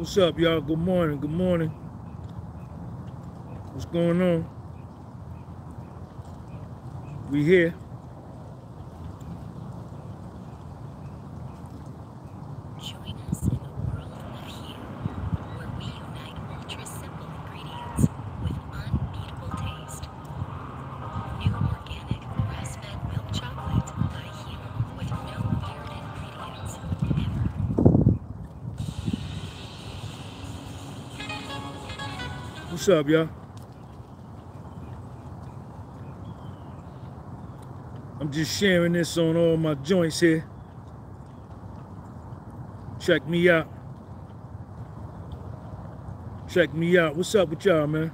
What's up, y'all? Good morning. Good morning. What's going on? We here. What's up, y'all? I'm just sharing this on all my joints here. Check me out. Check me out. What's up with y'all, man?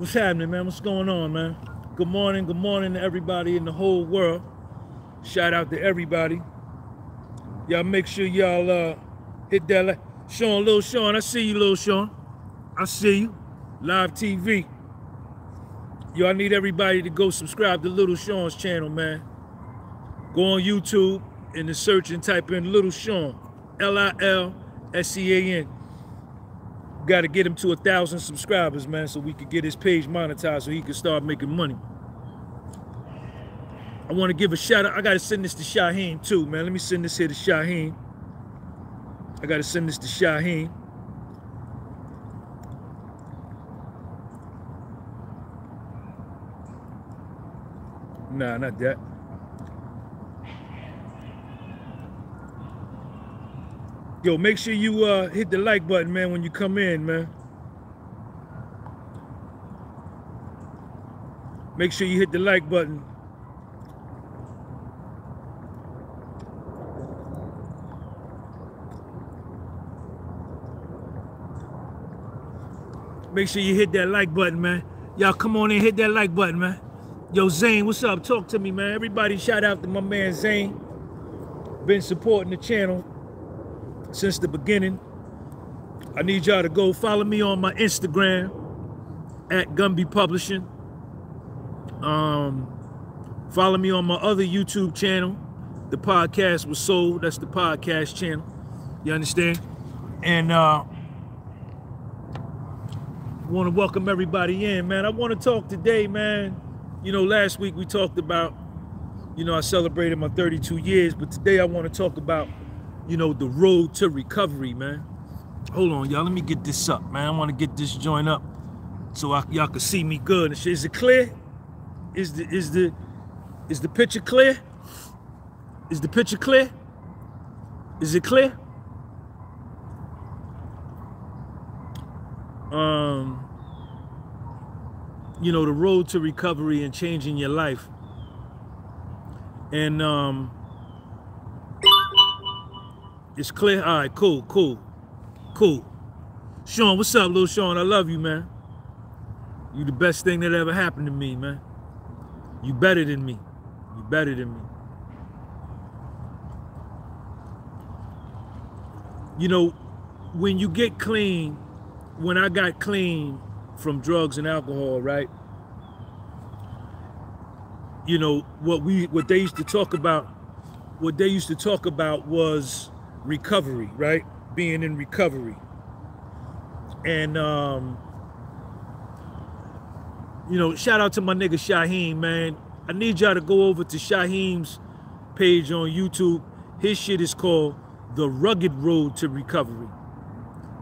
What's happening, man? What's going on, man? Good morning, good morning to everybody in the whole world. Shout out to everybody. Y'all make sure y'all uh, hit that like. Sean, little Sean, I see you, little Sean. I see you. Live TV. I need everybody to go subscribe to Little Sean's channel, man. Go on YouTube and the search and type in Little Sean. L-I-L-S-E-A-N. Got to get him to a thousand subscribers, man, so we could get his page monetized so he can start making money. I want to give a shout out. I got to send this to Shaheen too, man. Let me send this here to Shaheen. I got to send this to Shaheen. Nah, not that. Yo, make sure you uh, hit the like button, man, when you come in, man. Make sure you hit the like button. Make sure you hit that like button, man. Y'all come on in, hit that like button, man. Yo, Zane, what's up? Talk to me, man. Everybody shout out to my man Zane. Been supporting the channel since the beginning. I need y'all to go follow me on my Instagram at Gunby Publishing. Um, follow me on my other YouTube channel. The podcast was sold. That's the podcast channel. You understand? And uh want to welcome everybody in, man. I want to talk today, man. You know, last week we talked about, you know, I celebrated my 32 years, but today I want to talk about, you know, the road to recovery, man. Hold on, y'all. Let me get this up, man. I want to get this joint up so y'all can see me good. Is it clear? Is the is the is the picture clear? Is the picture clear? Is it clear? um, you know, the road to recovery and changing your life. And um, it's clear. All right, cool, cool, cool. Sean, what's up, little Sean? I love you, man. You the best thing that ever happened to me, man. You better than me. You better than me. You know, when you get clean, when I got clean from drugs and alcohol, right? You know, what we what they used to talk about, what they used to talk about was recovery, right? Being in recovery. And um, you know, shout out to my nigga Shaheem, man. I need y'all to go over to Shaheem's page on YouTube. His shit is called The Rugged Road to Recovery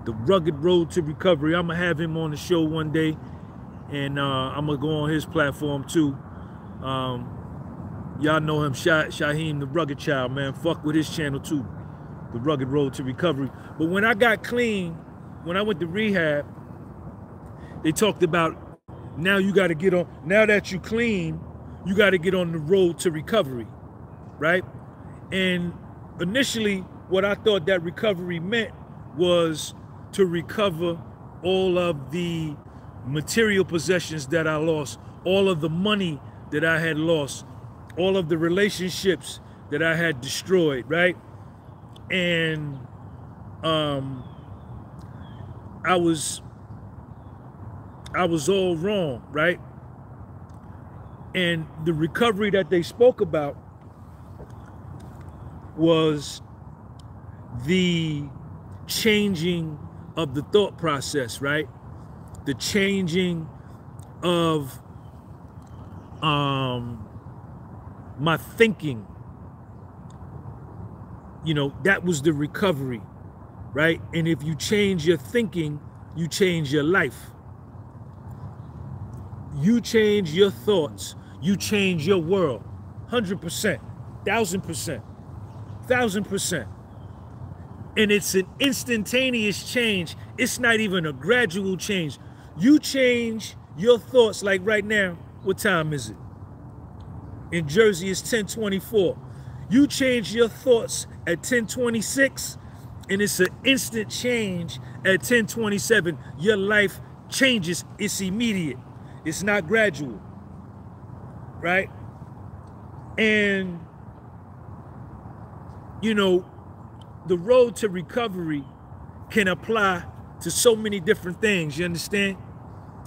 the rugged road to recovery. I'm gonna have him on the show one day, and uh, I'm gonna go on his platform too. Um, y'all know him, Shah Shaheem, the rugged child, man. Fuck with his channel too, the rugged road to recovery. But when I got clean, when I went to rehab, they talked about now you got to get on. Now that you clean, you got to get on the road to recovery, right? And initially, what I thought that recovery meant was to recover all of the material possessions that I lost, all of the money that I had lost, all of the relationships that I had destroyed, right? And um, I was I was all wrong, right? And the recovery that they spoke about was the changing of the thought process, right? The changing of um my thinking. You know, that was the recovery, right? And if you change your thinking, you change your life. You change your thoughts, you change your world. 100%, 1000%, 1000%. And it's an instantaneous change. It's not even a gradual change. You change your thoughts like right now. What time is it? In Jersey, it's 1024. You change your thoughts at 1026, and it's an instant change at 1027. Your life changes. It's immediate. It's not gradual. Right? And, you know, the road to recovery can apply to so many different things. You understand?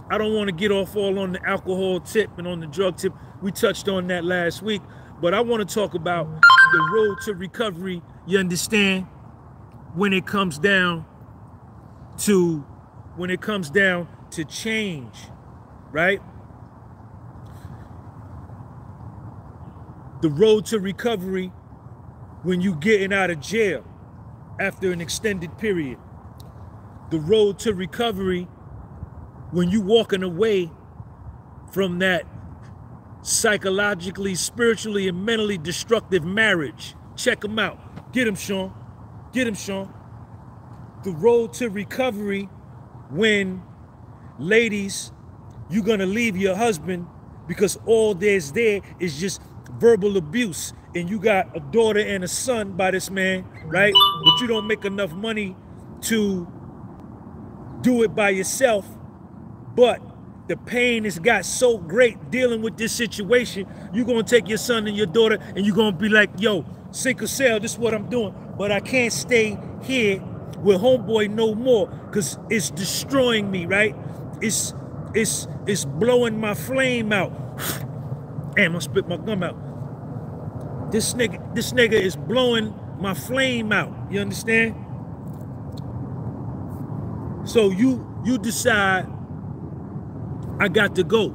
I don't want to get off all on the alcohol tip and on the drug tip. We touched on that last week, but I want to talk about the road to recovery. You understand? When it comes down to when it comes down to change, right? The road to recovery when you getting out of jail after an extended period. The road to recovery when you walking away from that psychologically, spiritually, and mentally destructive marriage. Check them out. Get them, Sean. Get them, Sean. The road to recovery when, ladies, you're going to leave your husband because all there's there is just verbal abuse and you got a daughter and a son by this man, right? But you don't make enough money to do it by yourself. But the pain has got so great dealing with this situation, you're gonna take your son and your daughter and you're gonna be like, yo, or sail, this is what I'm doing. But I can't stay here with homeboy no more because it's destroying me, right? It's it's it's blowing my flame out. Damn, I spit my gum out. This nigga, this nigga is blowing my flame out. You understand? So you you decide I got to go.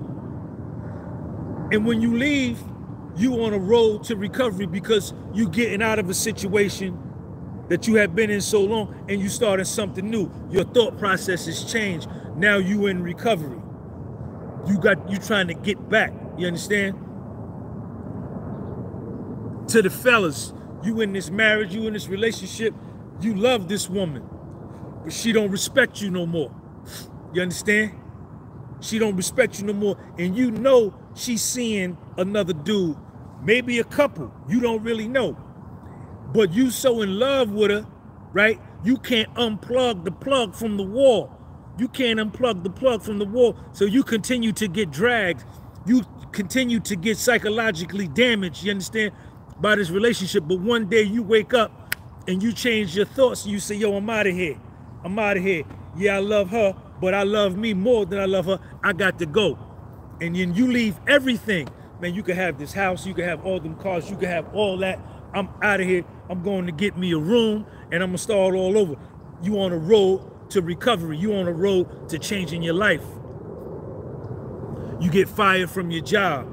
And when you leave, you on a road to recovery because you getting out of a situation that you have been in so long and you starting something new. Your thought process has changed. Now you in recovery. You got you trying to get back. You understand? To the fellas, you in this marriage, you in this relationship, you love this woman, but she don't respect you no more. You understand? She don't respect you no more. And you know she's seeing another dude, maybe a couple. You don't really know. But you so in love with her, right? You can't unplug the plug from the wall. You can't unplug the plug from the wall. So you continue to get dragged. You continue to get psychologically damaged, you understand, by this relationship. But one day you wake up and you change your thoughts. You say, yo, I'm out of here. I'm out of here. Yeah, I love her, but I love me more than I love her. I got to go. And then you leave everything. Man, you can have this house, you can have all them cars, you can have all that. I'm out of here. I'm going to get me a room and I'm gonna start all over. You on a road to recovery. You on a road to changing your life. You get fired from your job.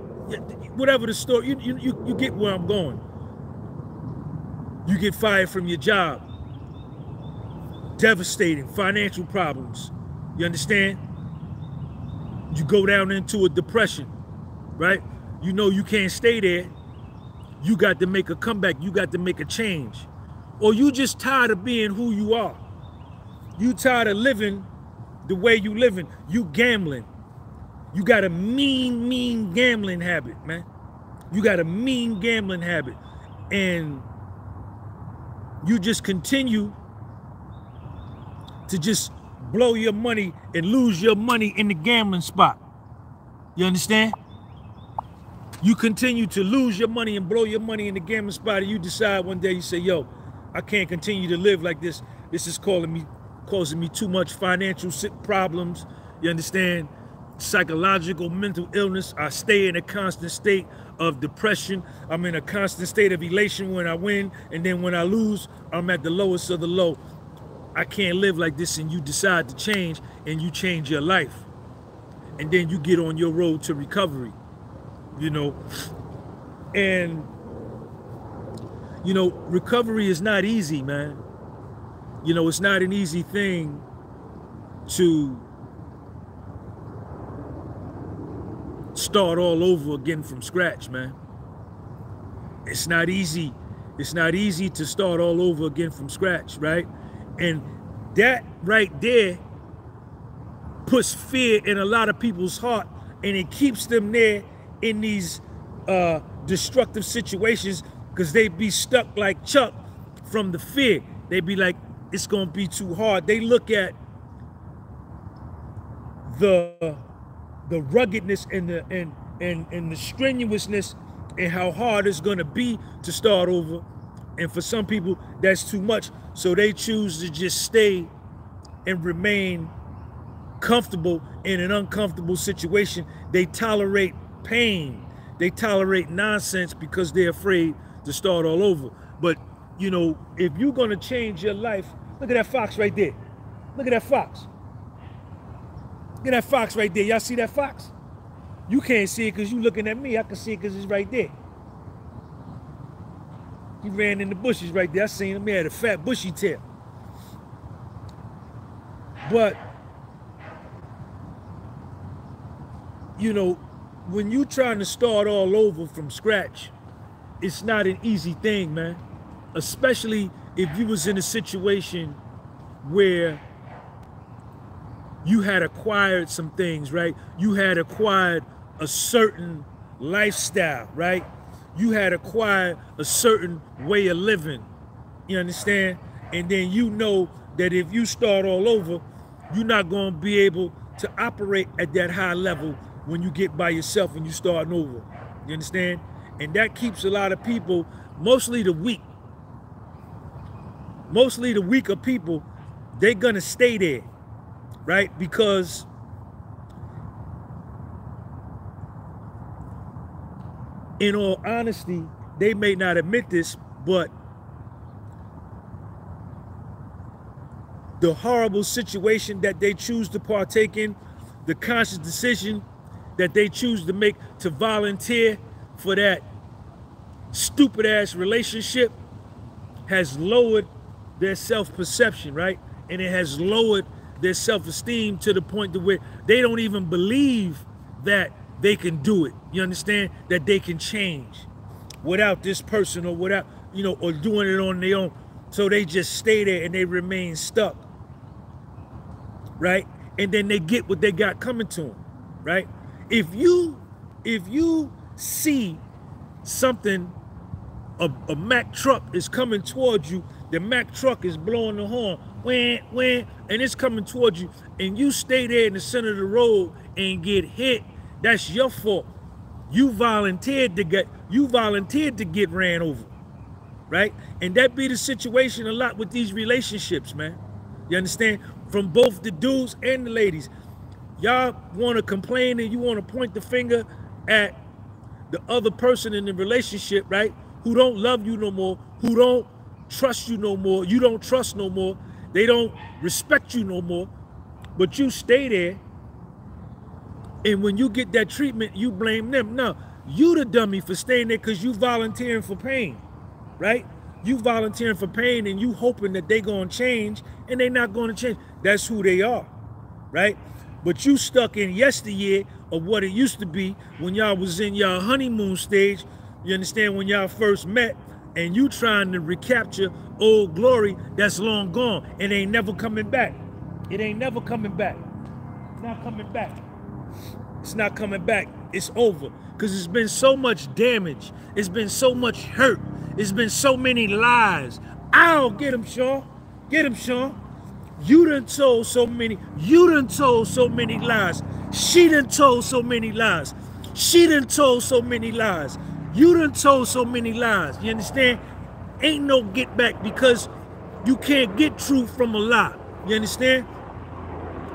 Whatever the story, you, you, you get where I'm going. You get fired from your job. Devastating financial problems. You understand? You go down into a depression, right? You know you can't stay there. You got to make a comeback. You got to make a change. Or you just tired of being who you are. You tired of living the way you living. You gambling. You got a mean, mean gambling habit, man. You got a mean gambling habit. And you just continue to just blow your money and lose your money in the gambling spot. You understand? You continue to lose your money and blow your money in the gambling spot, and you decide one day you say, "Yo, I can't continue to live like this. This is calling me, causing me too much financial problems." You understand? psychological, mental illness. I stay in a constant state of depression. I'm in a constant state of elation when I win. And then when I lose, I'm at the lowest of the low. I can't live like this. And you decide to change and you change your life. And then you get on your road to recovery, you know. And, you know, recovery is not easy, man. You know, it's not an easy thing to start all over again from scratch, man. It's not easy. It's not easy to start all over again from scratch, right? And that right there puts fear in a lot of people's heart and it keeps them there in these uh, destructive situations because they be stuck like Chuck from the fear. They be like, it's gonna be too hard. They look at the the ruggedness and the and and and the strenuousness and how hard it's going to be to start over and for some people that's too much so they choose to just stay and remain comfortable in an uncomfortable situation they tolerate pain they tolerate nonsense because they're afraid to start all over but you know if you're going to change your life look at that fox right there look at that fox Look at that fox right there. Y'all see that fox? You can't see it because you're looking at me. I can see it because it's right there. He ran in the bushes right there. I seen him. He had a fat bushy tail. But, you know, when you trying to start all over from scratch, it's not an easy thing, man. Especially if you was in a situation where you had acquired some things, right? You had acquired a certain lifestyle, right? You had acquired a certain way of living. You understand? And then you know that if you start all over, you're not going to be able to operate at that high level when you get by yourself and you starting over. You understand? And that keeps a lot of people, mostly the weak, mostly the weaker people, they're going to stay there right? Because in all honesty, they may not admit this, but the horrible situation that they choose to partake in, the conscious decision that they choose to make to volunteer for that stupid ass relationship has lowered their self-perception, right? And it has lowered their self-esteem to the point to where they don't even believe that they can do it. You understand? That they can change without this person or without, you know, or doing it on their own. So they just stay there and they remain stuck. Right? And then they get what they got coming to them. Right? If you if you see something a, a Mack truck is coming towards you, the Mack truck is blowing the horn when, when, and it's coming towards you, and you stay there in the center of the road and get hit, that's your fault. You volunteered to get, you volunteered to get ran over, right? And that be the situation a lot with these relationships, man. You understand? From both the dudes and the ladies. Y'all want to complain and you want to point the finger at the other person in the relationship, right? Who don't love you no more, who don't trust you no more, you don't trust no more, they don't respect you no more, but you stay there. And when you get that treatment, you blame them. No, you the dummy for staying there because you volunteering for pain, right? You volunteering for pain and you hoping that they gonna change and they not gonna change. That's who they are, right? But you stuck in yesteryear of what it used to be when y'all was in y'all honeymoon stage. You understand when y'all first met and you trying to recapture old glory that's long gone and ain't never coming back. It ain't never coming back. Not coming back. It's not coming back. It's over. Because it's been so much damage. It's been so much hurt. It's been so many lies. Ow, get him, Sean. Get him, Sean. You done told so many, you done told so many lies. She done told so many lies. She done told so many lies. You done told so many lies. You understand? Ain't no get back because you can't get truth from a lie. You understand?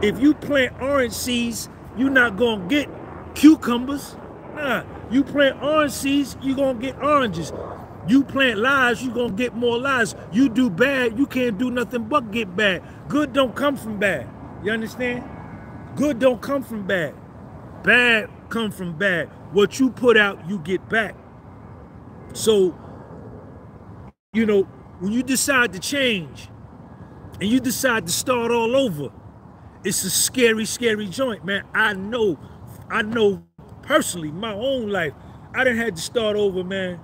If you plant orange seeds you're not gonna get cucumbers. Nah, you plant orange seeds, you're gonna get oranges. You plant lies, you're gonna get more lies. You do bad, you can't do nothing but get bad. Good don't come from bad. You understand? Good don't come from bad. Bad come from bad. What you put out, you get back. So, you know, when you decide to change and you decide to start all over, it's a scary, scary joint, man. I know, I know personally, my own life, I didn't have to start over, man.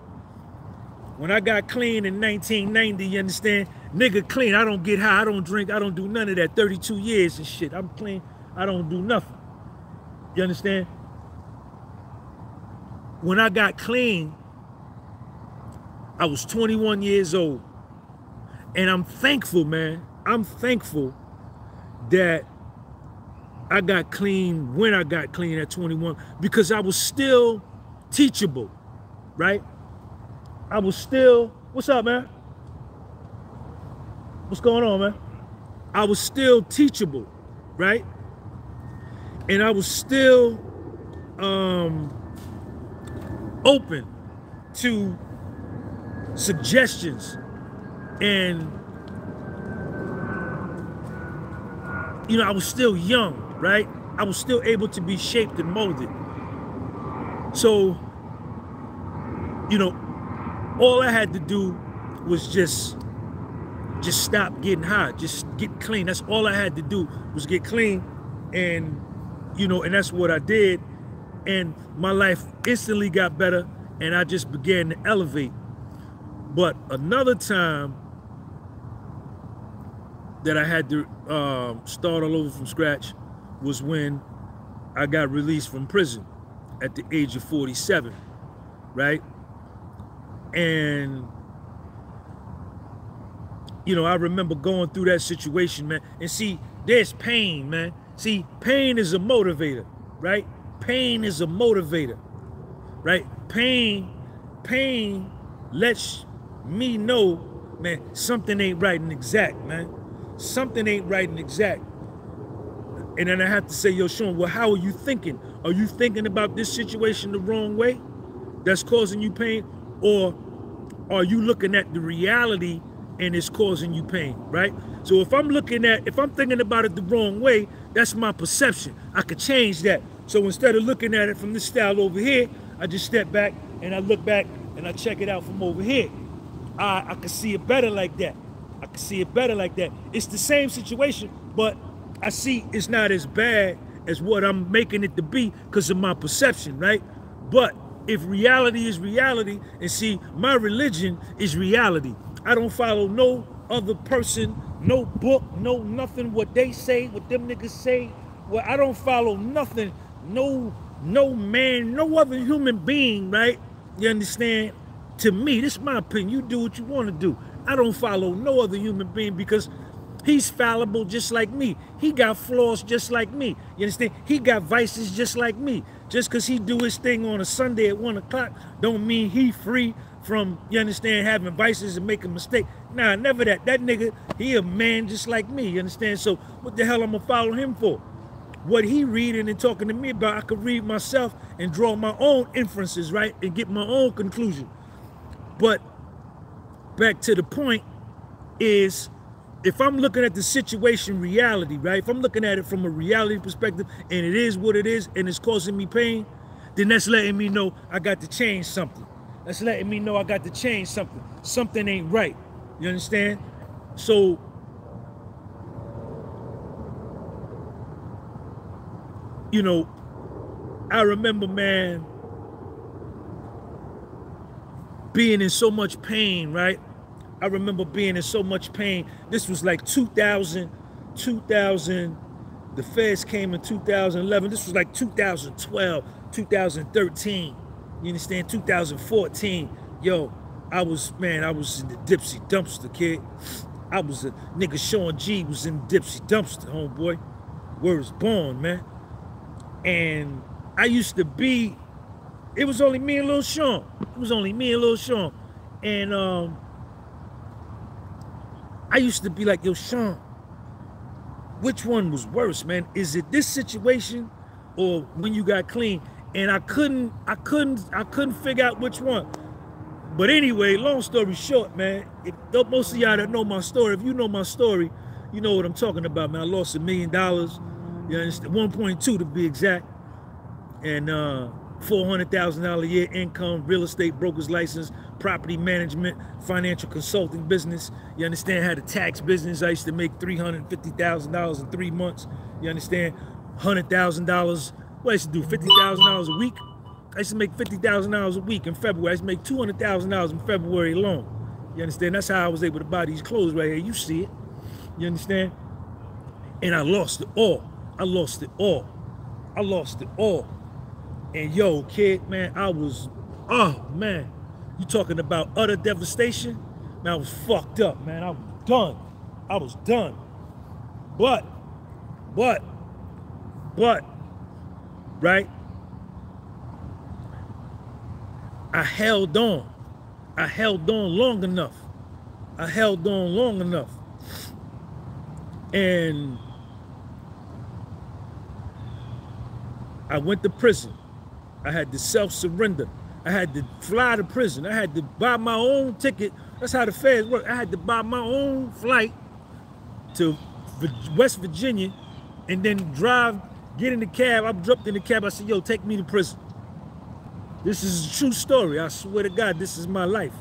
When I got clean in 1990, you understand? Nigga clean, I don't get high, I don't drink, I don't do none of that. 32 years and shit. I'm clean, I don't do nothing. You understand? When I got clean, I was 21 years old. And I'm thankful, man. I'm thankful that I got clean when I got clean at 21 because I was still teachable, right? I was still, what's up, man? What's going on, man? I was still teachable, right? And I was still um, open to suggestions and you know, I was still young, right? I was still able to be shaped and molded. So, you know, all I had to do was just just stop getting high, just get clean. That's all I had to do was get clean. And, you know, and that's what I did. And my life instantly got better and I just began to elevate. But another time that I had to uh, start all over from scratch was when I got released from prison at the age of 47, right? And, you know, I remember going through that situation, man. And see, there's pain, man. See, pain is a motivator, right? Pain is a motivator, right? Pain, pain lets me know, man, something ain't right and exact, man something ain't right and exact. And then I have to say, yo, Sean, well, how are you thinking? Are you thinking about this situation the wrong way that's causing you pain? Or are you looking at the reality and it's causing you pain, right? So if I'm looking at, if I'm thinking about it the wrong way, that's my perception. I could change that. So instead of looking at it from this style over here, I just step back and I look back and I check it out from over here. I, I can see it better like that. I can see it better like that. It's the same situation, but I see it's not as bad as what I'm making it to be because of my perception, right? But if reality is reality, and see, my religion is reality. I don't follow no other person, no book, no nothing, what they say, what them niggas say. Well, I don't follow nothing, no, no man, no other human being, right? You understand? To me, this is my opinion. You do what you want to do. I don't follow no other human being because he's fallible just like me. He got flaws just like me. You understand? He got vices just like me. Just because he do his thing on a Sunday at 1 o'clock don't mean he free from, you understand, having vices and making mistakes. Nah, never that. That nigga, he a man just like me. You understand? So what the hell I'm going to follow him for? What he reading and talking to me about, I could read myself and draw my own inferences, right? And get my own conclusion. But back to the point is if I'm looking at the situation reality, right? If I'm looking at it from a reality perspective and it is what it is and it's causing me pain, then that's letting me know I got to change something. That's letting me know I got to change something. Something ain't right. You understand? So you know, I remember, man, being in so much pain, right? I remember being in so much pain. This was like 2000, 2000. The feds came in 2011. This was like 2012, 2013. You understand? 2014. Yo, I was, man, I was in the Dipsy dumpster, kid. I was a nigga Sean G was in Dipsy dumpster, homeboy. Where was born, man. And I used to be it was only me and Lil Sean. It was only me and Lil Sean. And um, I used to be like, yo, Sean, which one was worse, man? Is it this situation or when you got clean. And I couldn't, I couldn't, I couldn't figure out which one. But anyway, long story short, man, if, most of y'all that know my story, if you know my story, you know what I'm talking about, man. I lost a million dollars, you understand, 1.2 to be exact. And uh $400,000 a year income, real estate broker's license, property management, financial consulting business. You understand? Had a tax business. I used to make $350,000 in three months. You understand? $100,000. What I used to do? $50,000 a week. I used to make $50,000 a week in February. I used to make $200,000 in February alone. You understand? That's how I was able to buy these clothes right here. You see it. You understand? And I lost it all. I lost it all. I lost it all. And yo, kid, man, I was, oh man, you talking about utter devastation? Man, I was fucked up, man. I was done. I was done. But, but, but, right? I held on. I held on long enough. I held on long enough. And I went to prison. I had to self-surrender. I had to fly to prison. I had to buy my own ticket. That's how the feds work. I had to buy my own flight to West Virginia and then drive, get in the cab. I dropped in the cab. I said, yo, take me to prison. This is a true story. I swear to God, this is my life.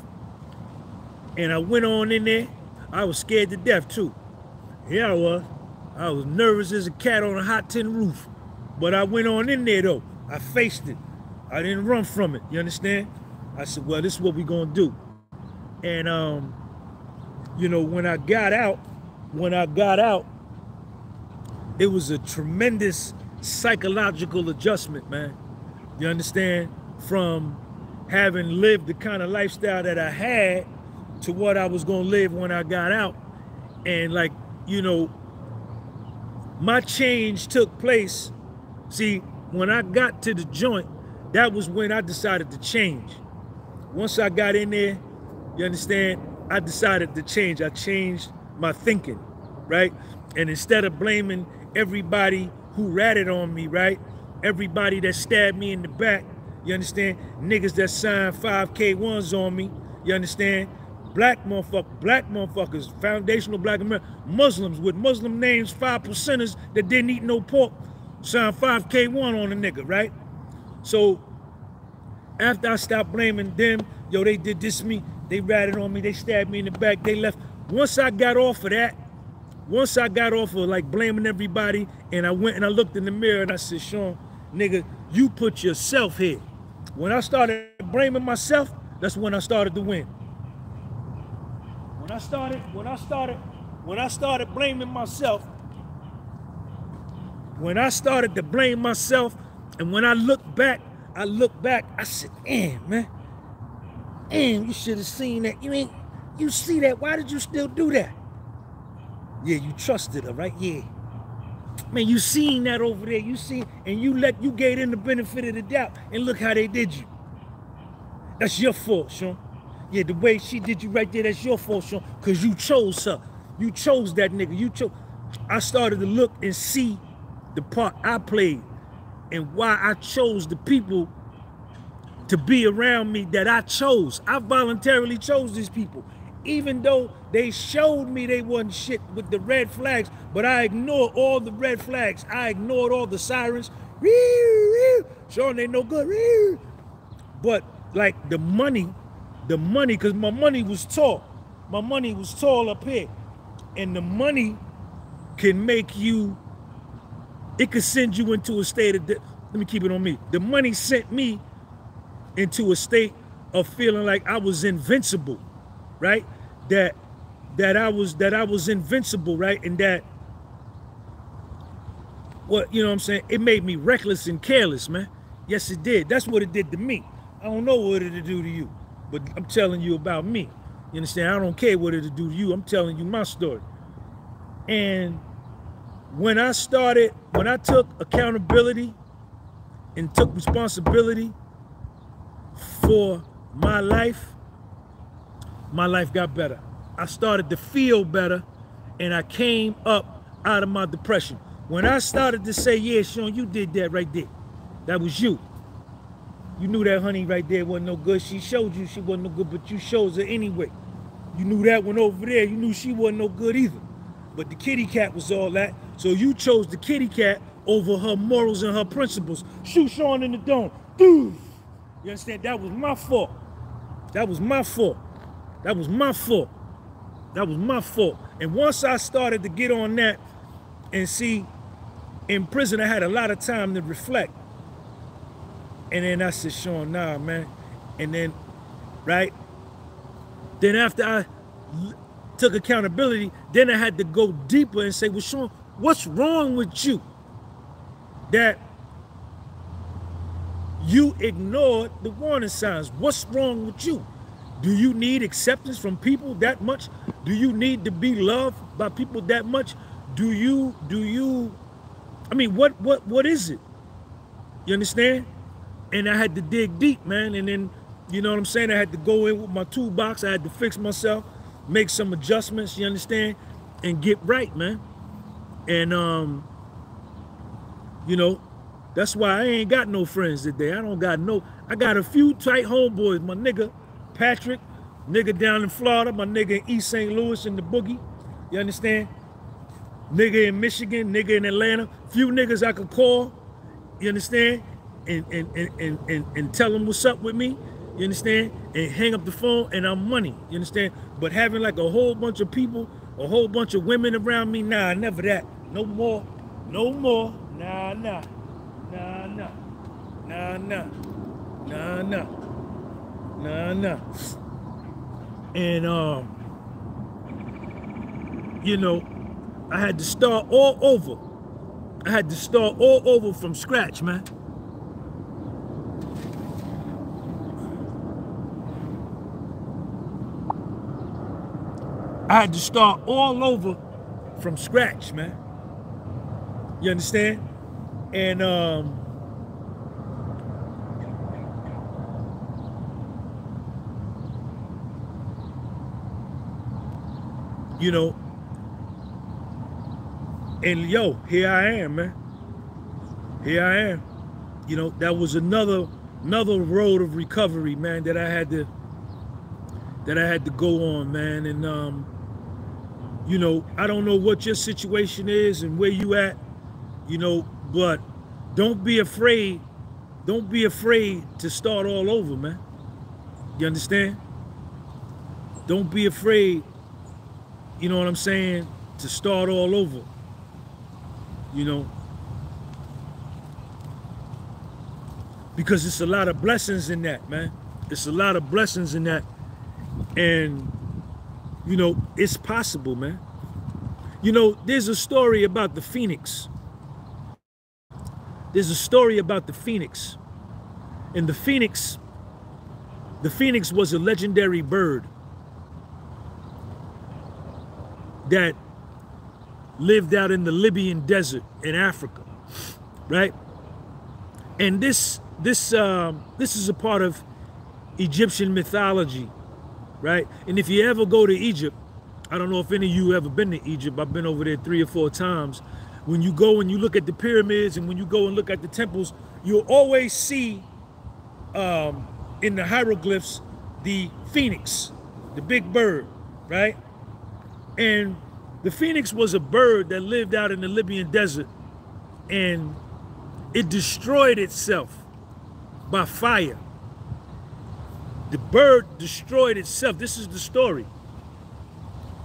And I went on in there. I was scared to death too. Here I was. I was nervous as a cat on a hot tin roof. But I went on in there though. I faced it. I didn't run from it. You understand? I said, well, this is what we're gonna do. And um, you know, when I got out, when I got out, it was a tremendous psychological adjustment, man. You understand? From having lived the kind of lifestyle that I had to what I was gonna live when I got out. And like, you know, my change took place. See, when I got to the joint, that was when I decided to change. Once I got in there, you understand, I decided to change. I changed my thinking, right? And instead of blaming everybody who ratted on me, right? Everybody that stabbed me in the back, you understand? Niggas that signed 5K1s on me, you understand? Black motherfuckers, black motherfuckers, foundational black America, Muslims with Muslim names, five percenters that didn't eat no pork, signed 5K1 on a nigga, right? So after I stopped blaming them, yo, they did this to me, they ratted on me, they stabbed me in the back, they left. Once I got off of that, once I got off of like blaming everybody, and I went and I looked in the mirror and I said, Sean, nigga, you put yourself here. When I started blaming myself, that's when I started to win. When I started, when I started, when I started blaming myself, when I started to blame myself and when I look back, I look back, I said, damn, man. Damn, you should have seen that. You ain't, you see that. Why did you still do that? Yeah, you trusted her, right? Yeah. Man, you seen that over there. You see, and you let you gave them the benefit of the doubt. And look how they did you. That's your fault, Sean. Yeah, the way she did you right there, that's your fault, Sean. Because you chose her. You chose that nigga. You chose. I started to look and see the part I played and why I chose the people to be around me that I chose. I voluntarily chose these people. Even though they showed me they wasn't shit with the red flags, but I ignored all the red flags. I ignored all the sirens. Showing they no good. But like the money, the money, because my money was tall. My money was tall up here. And the money can make you it could send you into a state of, let me keep it on me. The money sent me into a state of feeling like I was invincible, right? That that I was that I was invincible, right? And that what you know what I'm saying? It made me reckless and careless, man. Yes, it did. That's what it did to me. I don't know what it'll do to you, but I'm telling you about me. You understand? I don't care what it'll do to you. I'm telling you my story. And when I started, when I took accountability and took responsibility for my life, my life got better. I started to feel better and I came up out of my depression. When I started to say, yeah, Sean, you did that right there. That was you. You knew that honey right there wasn't no good. She showed you she wasn't no good, but you chose her anyway. You knew that one over there. You knew she wasn't no good either. But the kitty cat was all that. So you chose the kitty cat over her morals and her principles. Shoot Sean in the dome. Dude. You understand? That was my fault. That was my fault. That was my fault. That was my fault. And once I started to get on that and see, in prison, I had a lot of time to reflect. And then I said, Sean, nah, man. And then, right? Then after I took accountability, then I had to go deeper and say, well, Sean, what's wrong with you? That you ignored the warning signs. What's wrong with you? Do you need acceptance from people that much? Do you need to be loved by people that much? Do you, do you, I mean, what, what, what is it? You understand? And I had to dig deep, man. And then, you know what I'm saying? I had to go in with my toolbox. I had to fix myself, make some adjustments, you understand? And get right, man. And, um, you know, that's why I ain't got no friends today. I don't got no, I got a few tight homeboys. My nigga, Patrick, nigga down in Florida, my nigga in East St. Louis in the boogie. You understand? Nigga in Michigan, nigga in Atlanta. Few niggas I could call. You understand? And and and and and, and tell them what's up with me. You understand? And hang up the phone and I'm money. You understand? But having like a whole bunch of people, a whole bunch of women around me, nah, never that. No more. No more. Nah, nah. Nah, nah. Nah, nah. Nah, nah. Nah, nah. And um, you know, I had to start all over. I had to start all over from scratch, man. I had to start all over from scratch, man. You understand? And um you know, and yo, here I am, man. Here I am. You know, that was another another road of recovery, man, that I had to that I had to go on, man. And um, you know, I don't know what your situation is and where you at, you know, but don't be afraid. Don't be afraid to start all over, man. You understand? Don't be afraid, you know what I'm saying, to start all over. You know, because it's a lot of blessings in that, man. It's a lot of blessings in that. And, you know, it's possible, man. You know, there's a story about the phoenix. There's a story about the phoenix. And the phoenix, the phoenix was a legendary bird that lived out in the Libyan desert in Africa, right? And this this um, this is a part of Egyptian mythology, right? And if you ever go to Egypt, I don't know if any of you ever been to Egypt. I've been over there three or four times. When you go and you look at the pyramids and when you go and look at the temples, you'll always see um, in the hieroglyphs the phoenix, the big bird, right? And the phoenix was a bird that lived out in the Libyan desert and it destroyed itself by fire. The bird destroyed itself. This is the story.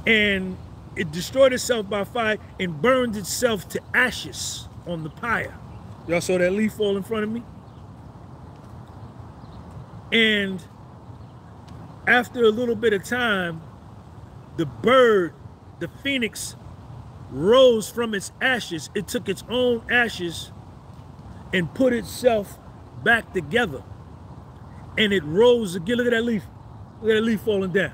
And it destroyed itself by fire and burned itself to ashes on the pyre. Y'all saw that leaf fall in front of me? And after a little bit of time, the bird, the phoenix, rose from its ashes. It took its own ashes and put itself back together. And it rose again. Look at that leaf. Look at that leaf falling down.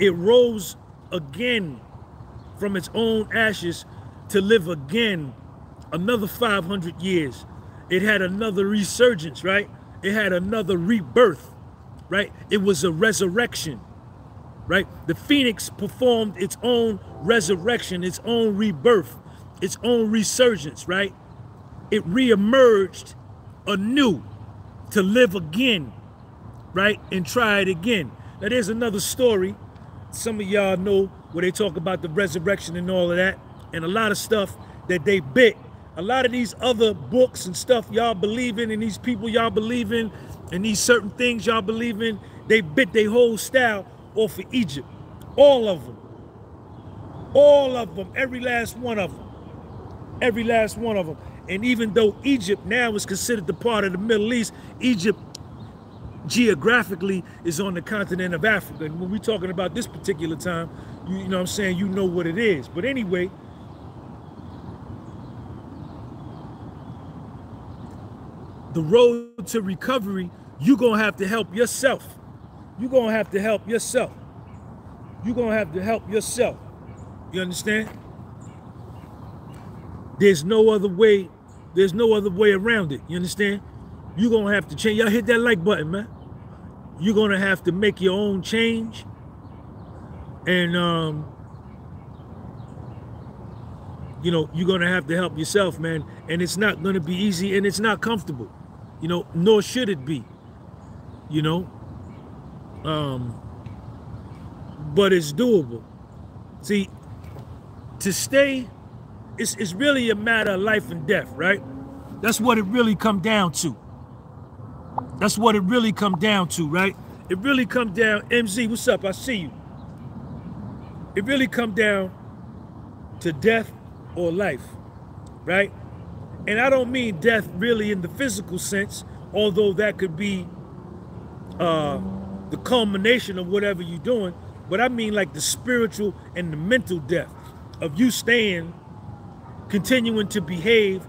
It rose again from its own ashes to live again another 500 years. It had another resurgence, right? It had another rebirth, right? It was a resurrection, right? The phoenix performed its own resurrection, its own rebirth. its own resurgence, right? It reemerged anew to live again, right? And try it again. Now there's another story. Some of y'all know where they talk about the resurrection and all of that, and a lot of stuff that they bit. A lot of these other books and stuff y'all believe in, and these people y'all believe in, and these certain things y'all believe in, they bit their whole style off of Egypt. All of them. All of them. Every last one of them. Every last one of them. And even though Egypt now is considered the part of the Middle East, Egypt geographically is on the continent of Africa. And when we're talking about this particular time, you, you know what I'm saying, you know what it is. But anyway, the road to recovery, you're going to have to help yourself. You're going to have to help yourself. You're going to have to help yourself. You understand? There's no other way. There's no other way around it. You understand? You're going to have to change. Y'all hit that like button, man. You're going to have to make your own change. And, um, you know, you're going to have to help yourself, man. And it's not going to be easy and it's not comfortable, you know, nor should it be, you know. Um, but it's doable. See, to stay, it's, it's really a matter of life and death, right? That's what it really come down to. That's what it really come down to, right? It really come down, MZ, what's up? I see you. It really come down to death or life, right? And I don't mean death really in the physical sense, although that could be uh, the culmination of whatever you're doing, but I mean like the spiritual and the mental death of you staying, continuing to behave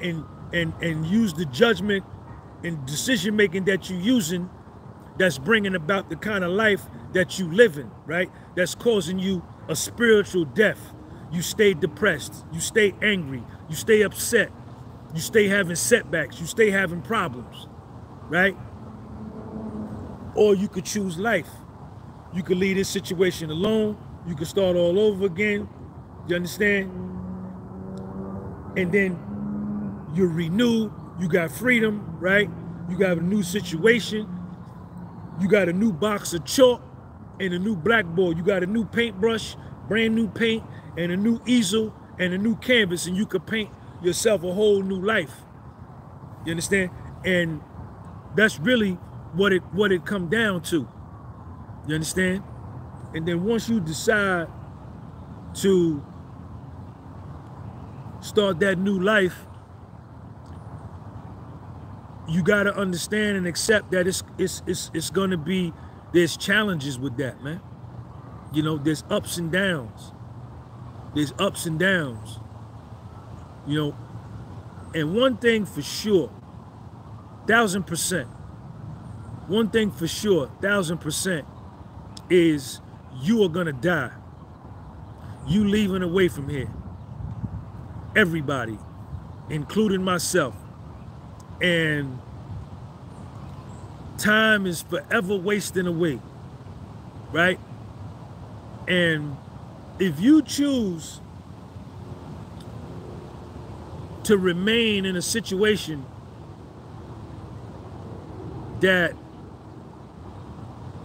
and and and use the judgment and decision making that you're using that's bringing about the kind of life that you live in, right? That's causing you a spiritual death. You stay depressed, you stay angry, you stay upset, you stay having setbacks, you stay having problems, right? Or you could choose life. You could leave this situation alone. You could start all over again. You understand? And then you're renewed. You got freedom, right? You got a new situation. You got a new box of chalk and a new blackboard. You got a new paintbrush, brand new paint, and a new easel and a new canvas, and you could paint yourself a whole new life. You understand? And that's really what it what it come down to. You understand? And then once you decide to start that new life, you got to understand and accept that it's it's it's it's going to be there's challenges with that, man. You know, there's ups and downs. There's ups and downs. You know, and one thing for sure, thousand percent. One thing for sure, thousand percent, is you are gonna die. You leaving away from here. Everybody, including myself. And time is forever wasting away. Right? And if you choose to remain in a situation that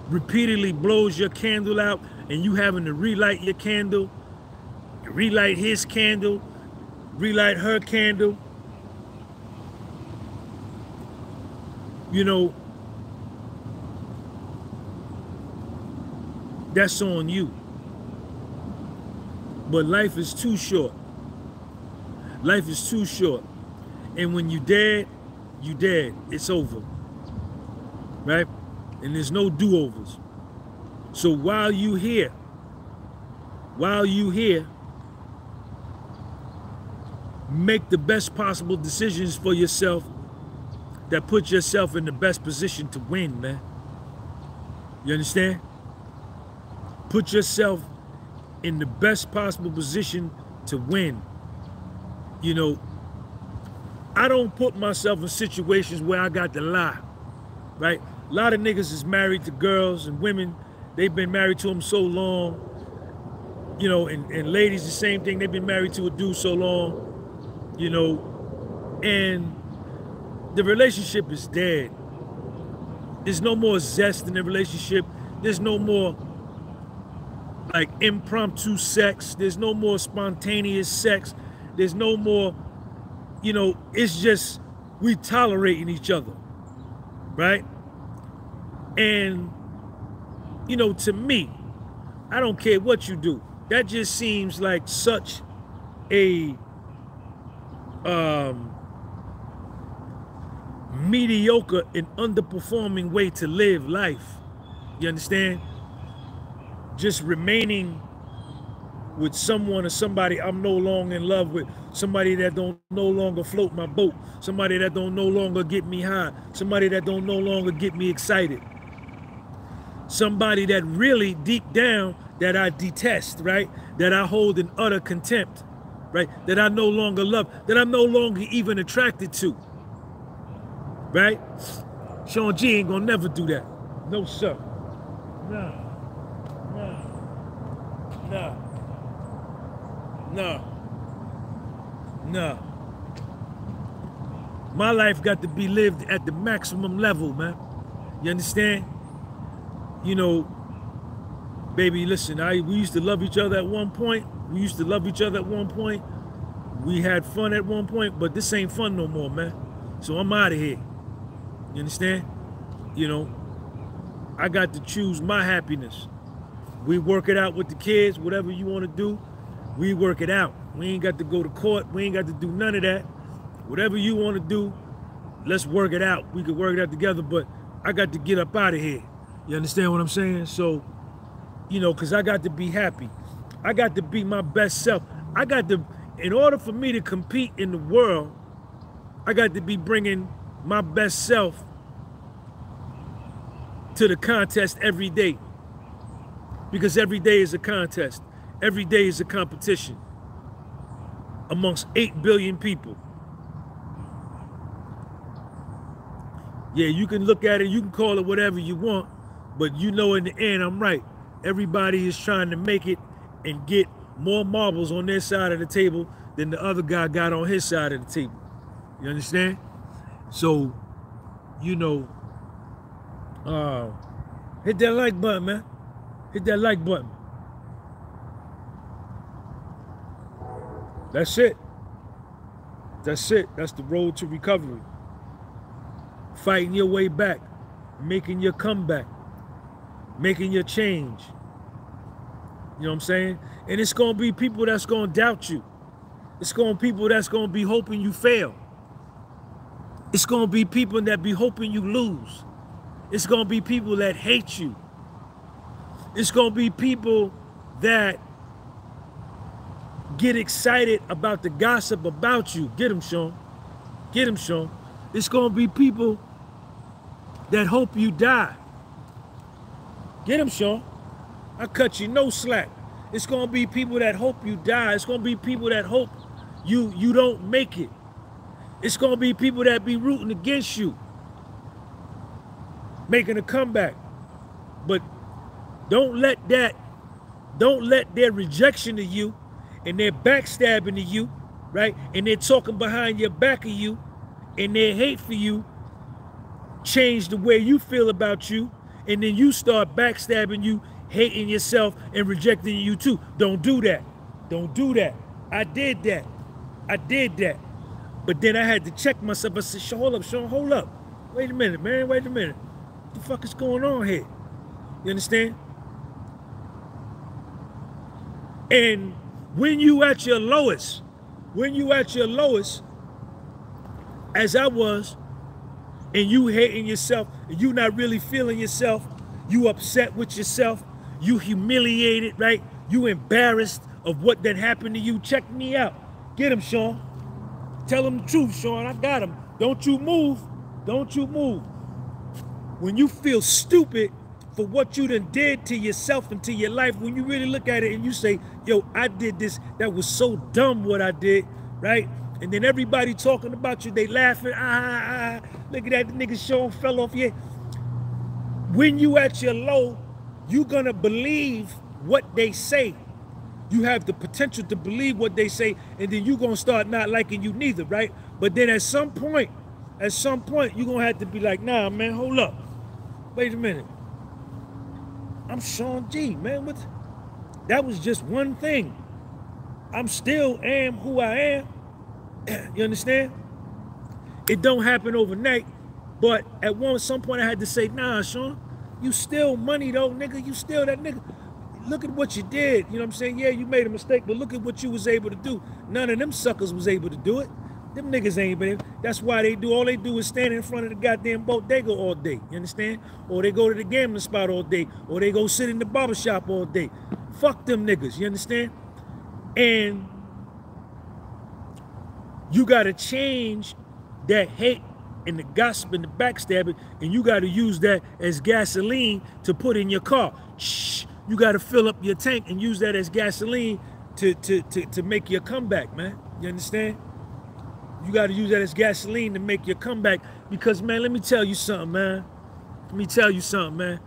repeatedly blows your candle out and you having to relight your candle, relight his candle, relight her candle, you know, that's on you. But life is too short. Life is too short. And when you dead, you dead. It's over. Right? And there's no do-overs. So while you here, while you here, make the best possible decisions for yourself that put yourself in the best position to win, man. You understand? Put yourself in the best possible position to win. You know, I don't put myself in situations where I got to lie, right? A lot of niggas is married to girls and women. They've been married to them so long. you know, and, and ladies, the same thing. They've been married to a dude so long, you know, and the relationship is dead. There's no more zest in the relationship. There's no more like impromptu sex. There's no more spontaneous sex. There's no more, you know, it's just we tolerating each other. Right? And, you know, to me, I don't care what you do. That just seems like such a um mediocre and underperforming way to live life. You understand? Just remaining with someone or somebody I'm no longer in love with, somebody that don't no longer float my boat, somebody that don't no longer get me high, somebody that don't no longer get me excited. Somebody that really deep down that I detest, right? That I hold in utter contempt, right? That I no longer love, that I'm no longer even attracted to right? Sean G ain't gonna never do that. No, sir. No. No. No. No. No. My life got to be lived at the maximum level, man. You understand? You know, baby, listen, I we used to love each other at one point. We used to love each other at one point. We had fun at one point, but this ain't fun no more, man. So I'm out of here. You understand? You know, I got to choose my happiness. We work it out with the kids, whatever you want to do, we work it out. We ain't got to go to court. We ain't got to do none of that. Whatever you want to do, let's work it out. We could work it out together, but I got to get up out of here. You understand what I'm saying? So, you know, because I got to be happy. I got to be my best self. I got to, in order for me to compete in the world, I got to be bringing my best self to the contest every day. Because every day is a contest. Every day is a competition amongst 8 billion people. Yeah, you can look at it, you can call it whatever you want, but you know in the end, I'm right. Everybody is trying to make it and get more marbles on their side of the table than the other guy got on his side of the table. You understand? So, you know, uh, hit that like button, man. Hit that like button. That's it. That's it. That's the road to recovery. Fighting your way back, making your comeback, making your change. You know what I'm saying? And it's gonna be people that's gonna doubt you. It's gonna be people that's gonna be hoping you fail. It's going to be people that be hoping you lose. It's going to be people that hate you. It's going to be people that get excited about the gossip about you. Get them, Sean. Get them, Sean. It's going to be people that hope you die. Get them, Sean. I cut you no slack. It's to be people that hope you die. It's to be people that hope you you don't make it. It's going to be people that be rooting against you, making a comeback. But don't let that, don't let their rejection of you and their backstabbing of you, right? And they're talking behind your back of you and their hate for you change the way you feel about you. And then you start backstabbing you, hating yourself and rejecting you too. Don't do that. Don't do that. I did that. I did that. But then I had to check myself. I said, hold up, Sean, hold up. Wait a minute, man, wait a minute. What the fuck is going on here? You understand? And when you at your lowest, when you at your lowest, as I was, and you hating yourself, and you not really feeling yourself, you upset with yourself, you humiliated, right? You embarrassed of what that happened to you. Check me out. Get him, Sean. Tell him the truth, Sean. I got him. Don't you move. Don't you move. When you feel stupid for what you done did to yourself and to your life, when you really look at it and you say, yo, I did this, that was so dumb what I did, right? And then everybody talking about you, they laughing, ah, ah, ah. look at that nigga Sean fell off here. When you at your low, you gonna believe what they say you have the potential to believe what they say, and then you're gonna start not liking you neither, right? But then at some point, at some point, you're gonna have to be like, nah, man, hold up. Wait a minute. I'm Sean G, man. What that was just one thing. I'm still am who I am. you understand? It don't happen overnight, but at one some point I had to say, nah, Sean, you still money though, nigga. You still that nigga look at what you did. You know what I'm saying? Yeah, you made a mistake, but look at what you was able to do. None of them suckers was able to do it. Them niggas ain't been. That's why they do. All they do is stand in front of the goddamn bodega all day. You understand? Or they go to the gambling spot all day. Or they go sit in the barber shop all day. Fuck them niggas. You understand? And you got to change that hate and the gossip and the backstabbing, and you got to use that as gasoline to put in your car. Shh you got to fill up your tank and use that as gasoline to, to, to, to make your comeback, man. You understand? You got to use that as gasoline to make your comeback. Because, man, let me tell you something, man. Let me tell you something, man.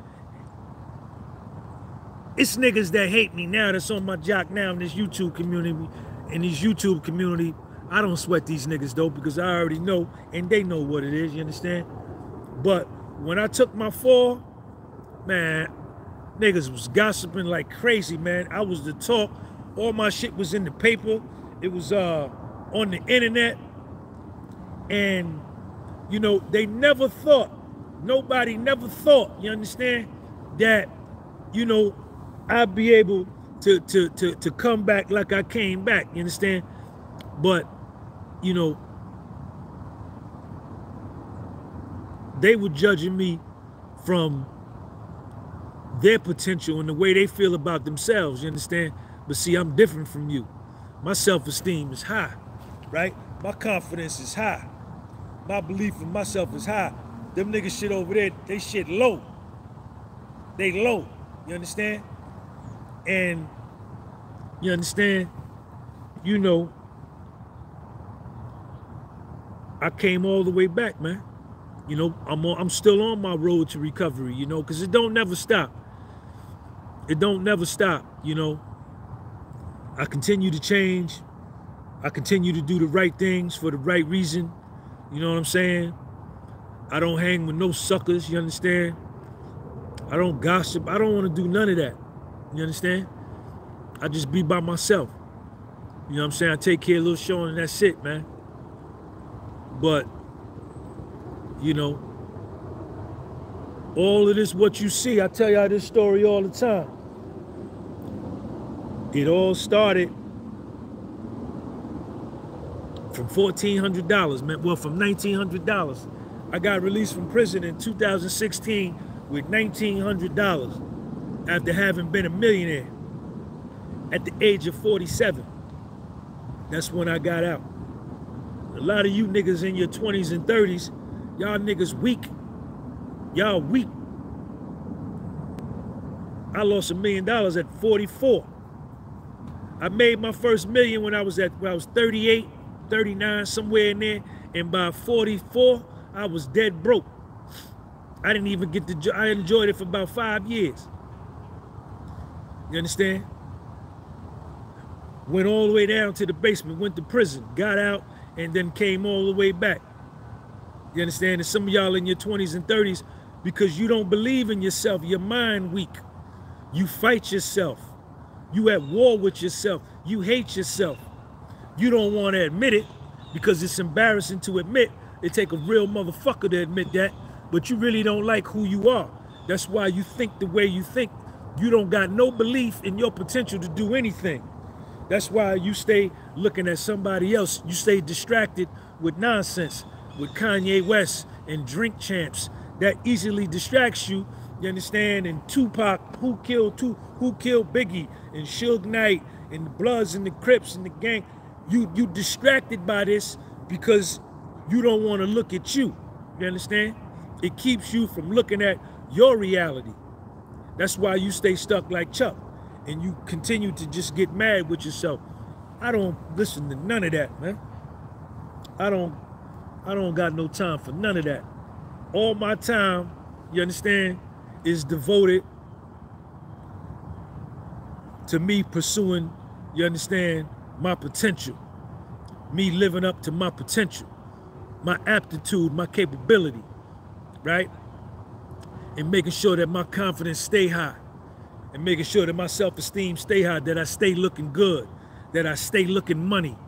It's niggas that hate me now that's on my jock now in this YouTube community. In this YouTube community, I don't sweat these niggas, though, because I already know, and they know what it is, you understand? But when I took my fall, man, Niggas was gossiping like crazy, man. I was the talk. All my shit was in the paper. It was uh on the internet. And, you know, they never thought, nobody never thought, you understand, that, you know, I'd be able to to to to come back like I came back, you understand? But, you know, they were judging me from their potential and the way they feel about themselves, you understand? But see, I'm different from you. My self-esteem is high, right? My confidence is high. My belief in myself is high. Them niggas shit over there, they shit low. They low, you understand? And you understand? You know, I came all the way back, man. You know, I'm on, I'm still on my road to recovery, you know, because it don't never stop it don't never stop, you know. I continue to change. I continue to do the right things for the right reason. You know what I'm saying? I don't hang with no suckers, you understand? I don't gossip. I don't want to do none of that. You understand? I just be by myself. You know what I'm saying? I take care of little Sean and that's it, man. But, you know, all of this, what you see, I tell y'all this story all the time. It all started from $1,400, man. Well, from $1,900. I got released from prison in 2016 with $1,900 after having been a millionaire at the age of 47. That's when I got out. A lot of you niggas in your 20s and 30s, y'all niggas weak Y'all weak. I lost a million dollars at 44. I made my first million when I was at when I was 38, 39, somewhere in there. And by 44, I was dead broke. I didn't even get the I enjoyed it for about five years. You understand? Went all the way down to the basement, went to prison, got out, and then came all the way back. You understand? And some of y'all in your 20s and 30s because you don't believe in yourself. Your mind weak. You fight yourself. You at war with yourself. You hate yourself. You don't want to admit it because it's embarrassing to admit. It take a real motherfucker to admit that, but you really don't like who you are. That's why you think the way you think. You don't got no belief in your potential to do anything. That's why you stay looking at somebody else. You stay distracted with nonsense, with Kanye West and drink champs that easily distracts you. You understand? And Tupac, who killed two, who killed Biggie, and Suge Knight, and the Bloods and the Crips and the gang. You you distracted by this because you don't want to look at you. You understand? It keeps you from looking at your reality. That's why you stay stuck like Chuck, and you continue to just get mad with yourself. I don't listen to none of that, man. I don't I don't got no time for none of that all my time, you understand, is devoted to me pursuing You understand? My potential. Me living up to my potential, my aptitude, my capability, right? And making sure that my confidence stay high and making sure that my self-esteem stay high, that I stay looking good, that I stay looking money,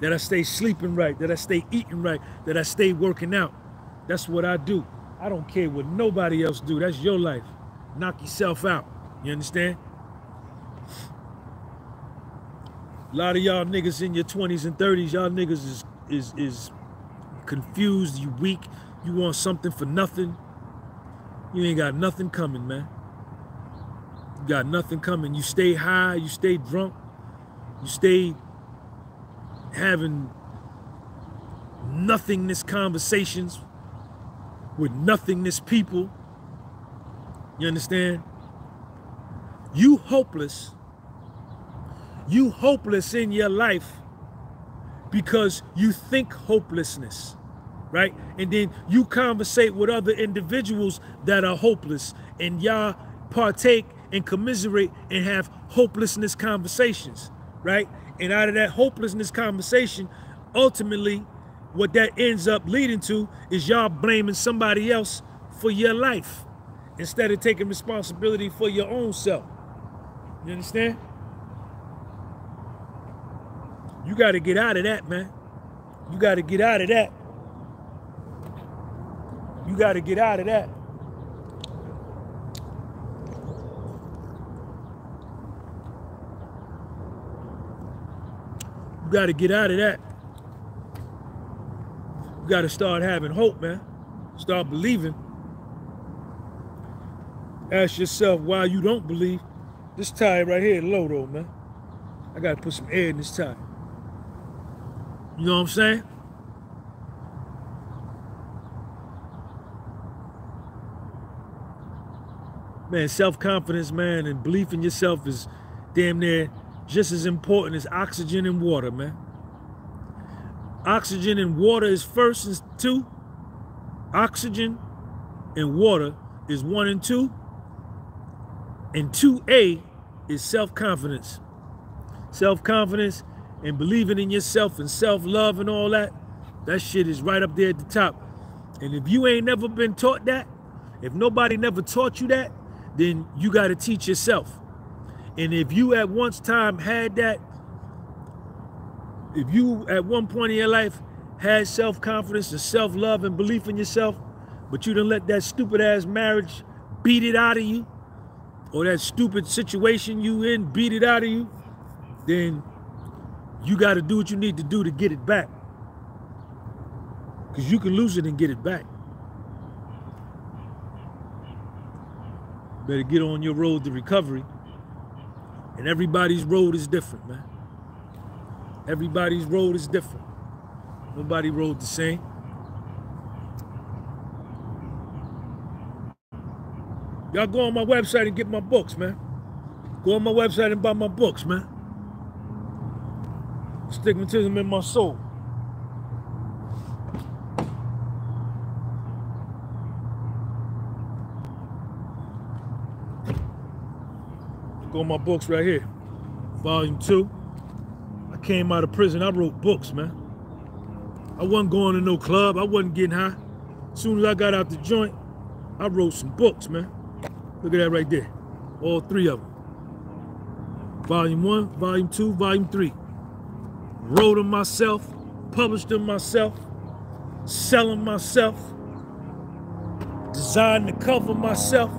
that I stay sleeping right, that I stay eating right, that I stay working out. That's what I do. I don't care what nobody else do. That's your life. Knock yourself out. You understand? A lot of y'all niggas in your 20s and 30s, y'all niggas is is is confused, you weak, you want something for nothing. You ain't got nothing coming, man. You got nothing coming. You stay high, you stay drunk, you stay having nothingness conversations with nothingness people. You understand? You hopeless. You hopeless in your life because you think hopelessness, right? And then you conversate with other individuals that are hopeless and y'all partake and commiserate and have hopelessness conversations, right? And out of that hopelessness conversation, ultimately, what that ends up leading to is y'all blaming somebody else for your life instead of taking responsibility for your own self. You understand? You got to get out of that, man. You got to get out of that. You got to get out of that. You got to get out of that. Got to start having hope, man. Start believing. Ask yourself why you don't believe. This tire right here low though, man. I got to put some air in this tire. You know what I'm saying? Man, self-confidence, man, and belief in yourself is damn near just as important as oxygen and water, man. Oxygen and water is first and two. Oxygen and water is one and two. And 2A is self-confidence. Self-confidence and believing in yourself and self-love and all that, that shit is right up there at the top. And if you ain't never been taught that, if nobody never taught you that, then you got to teach yourself. And if you at once time had that, if you at one point in your life had self-confidence and self-love and belief in yourself, but you didn't let that stupid ass marriage beat it out of you, or that stupid situation you in beat it out of you, then you got to do what you need to do to get it back. Because you can lose it and get it back. Better get on your road to recovery. And everybody's road is different, man. Everybody's road is different. Nobody rode the same. Y'all go on my website and get my books, man. Go on my website and buy my books, man. Stigmatism in my soul. Go on my books right here. Volume 2 came out of prison. I wrote books, man. I wasn't going to no club. I wasn't getting high. As soon as I got out the joint, I wrote some books, man. Look at that right there. All three of them. Volume one, volume two, volume three. Wrote them myself, published them myself, selling myself, designed the cover myself.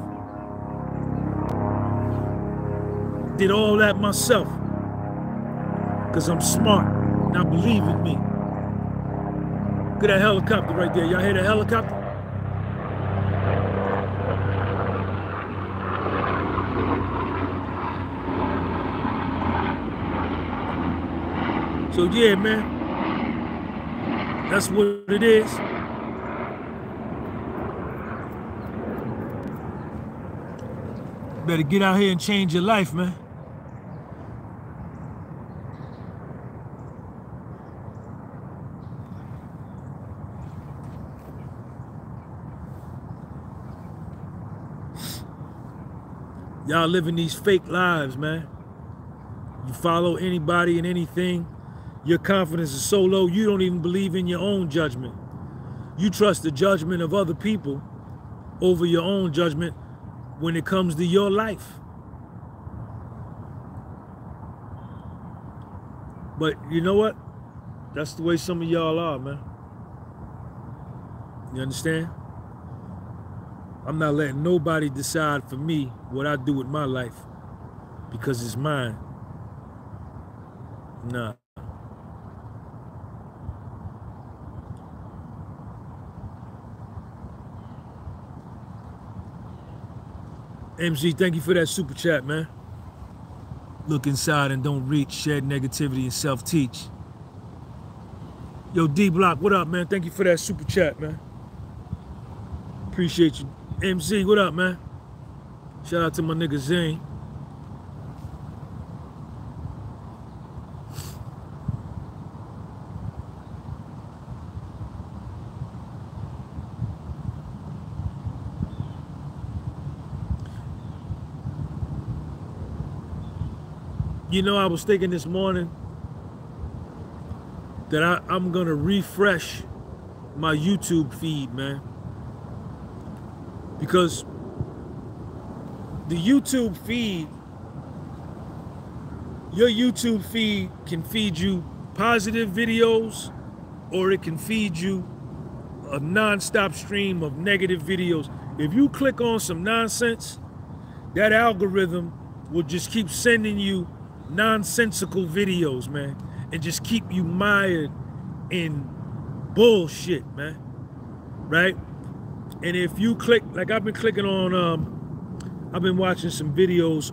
Did all that myself. Because I'm smart. Now believe in me. Look at that helicopter right there. Y'all hear that helicopter? So yeah, man, that's what it is. Better get out here and change your life, man. Y'all living these fake lives, man. You follow anybody and anything, your confidence is so low, you don't even believe in your own judgment. You trust the judgment of other people over your own judgment when it comes to your life. But you know what? That's the way some of y'all are, man. You understand? I'm not letting nobody decide for me what I do with my life because it's mine. Nah. MZ, thank you for that super chat, man. Look inside and don't reach, shed negativity and self-teach. Yo, D Block, what up, man? Thank you for that super chat, man. Appreciate you. MZ, what up, man? Shout out to my nigga Zane. You know, I was thinking this morning that I, I'm gonna refresh my YouTube feed, man. Because the YouTube feed, your YouTube feed can feed you positive videos or it can feed you a non-stop stream of negative videos. If you click on some nonsense, that algorithm will just keep sending you nonsensical videos, man, and just keep you mired in bullshit, man. Right? And if you click, like I've been clicking on, um, I've been watching some videos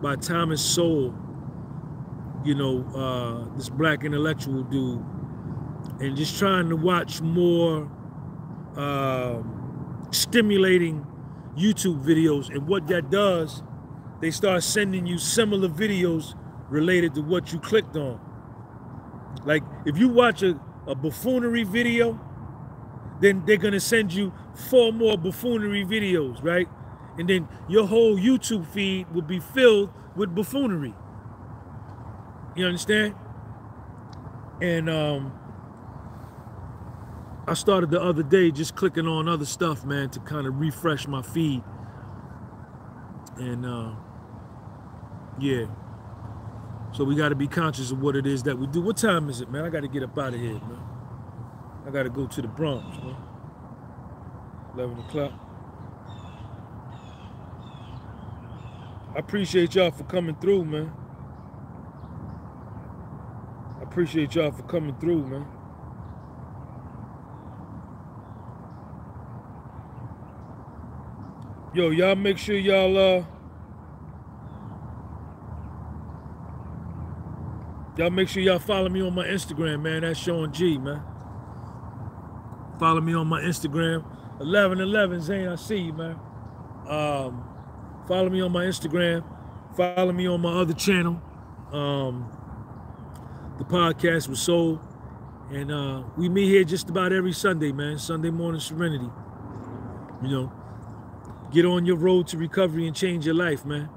by Thomas Sowell, you know, uh, this black intellectual dude, and just trying to watch more uh, stimulating YouTube videos. And what that does, they start sending you similar videos related to what you clicked on. Like if you watch a, a buffoonery video, then they're gonna send you four more buffoonery videos, right? And then your whole YouTube feed will be filled with buffoonery. You understand? And um, I started the other day just clicking on other stuff, man, to kind of refresh my feed. And uh, yeah. So we got to be conscious of what it is that we do. What time is it, man? I got to get up out of here, man. I got to go to the Bronx, man. 11 o'clock. I appreciate y'all for coming through, man. I appreciate y'all for coming through, man. Yo, y'all make sure y'all uh Y'all make sure y'all follow me on my Instagram, man. That's Sean G, man. Follow me on my Instagram. 1111 Zane, I see you, man. Um, follow me on my Instagram. Follow me on my other channel. Um, the podcast was sold. And uh, we meet here just about every Sunday, man. Sunday morning serenity. You know, get on your road to recovery and change your life, man.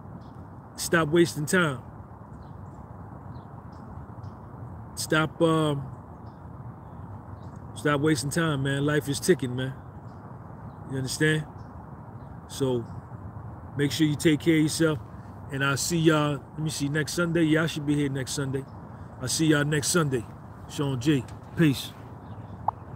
Stop wasting time. Stop um stop wasting time, man. Life is ticking, man. You understand? So make sure you take care of yourself. And I'll see y'all, let me see, next Sunday. I should be here next Sunday. I'll see y'all next Sunday. Sean G. Peace.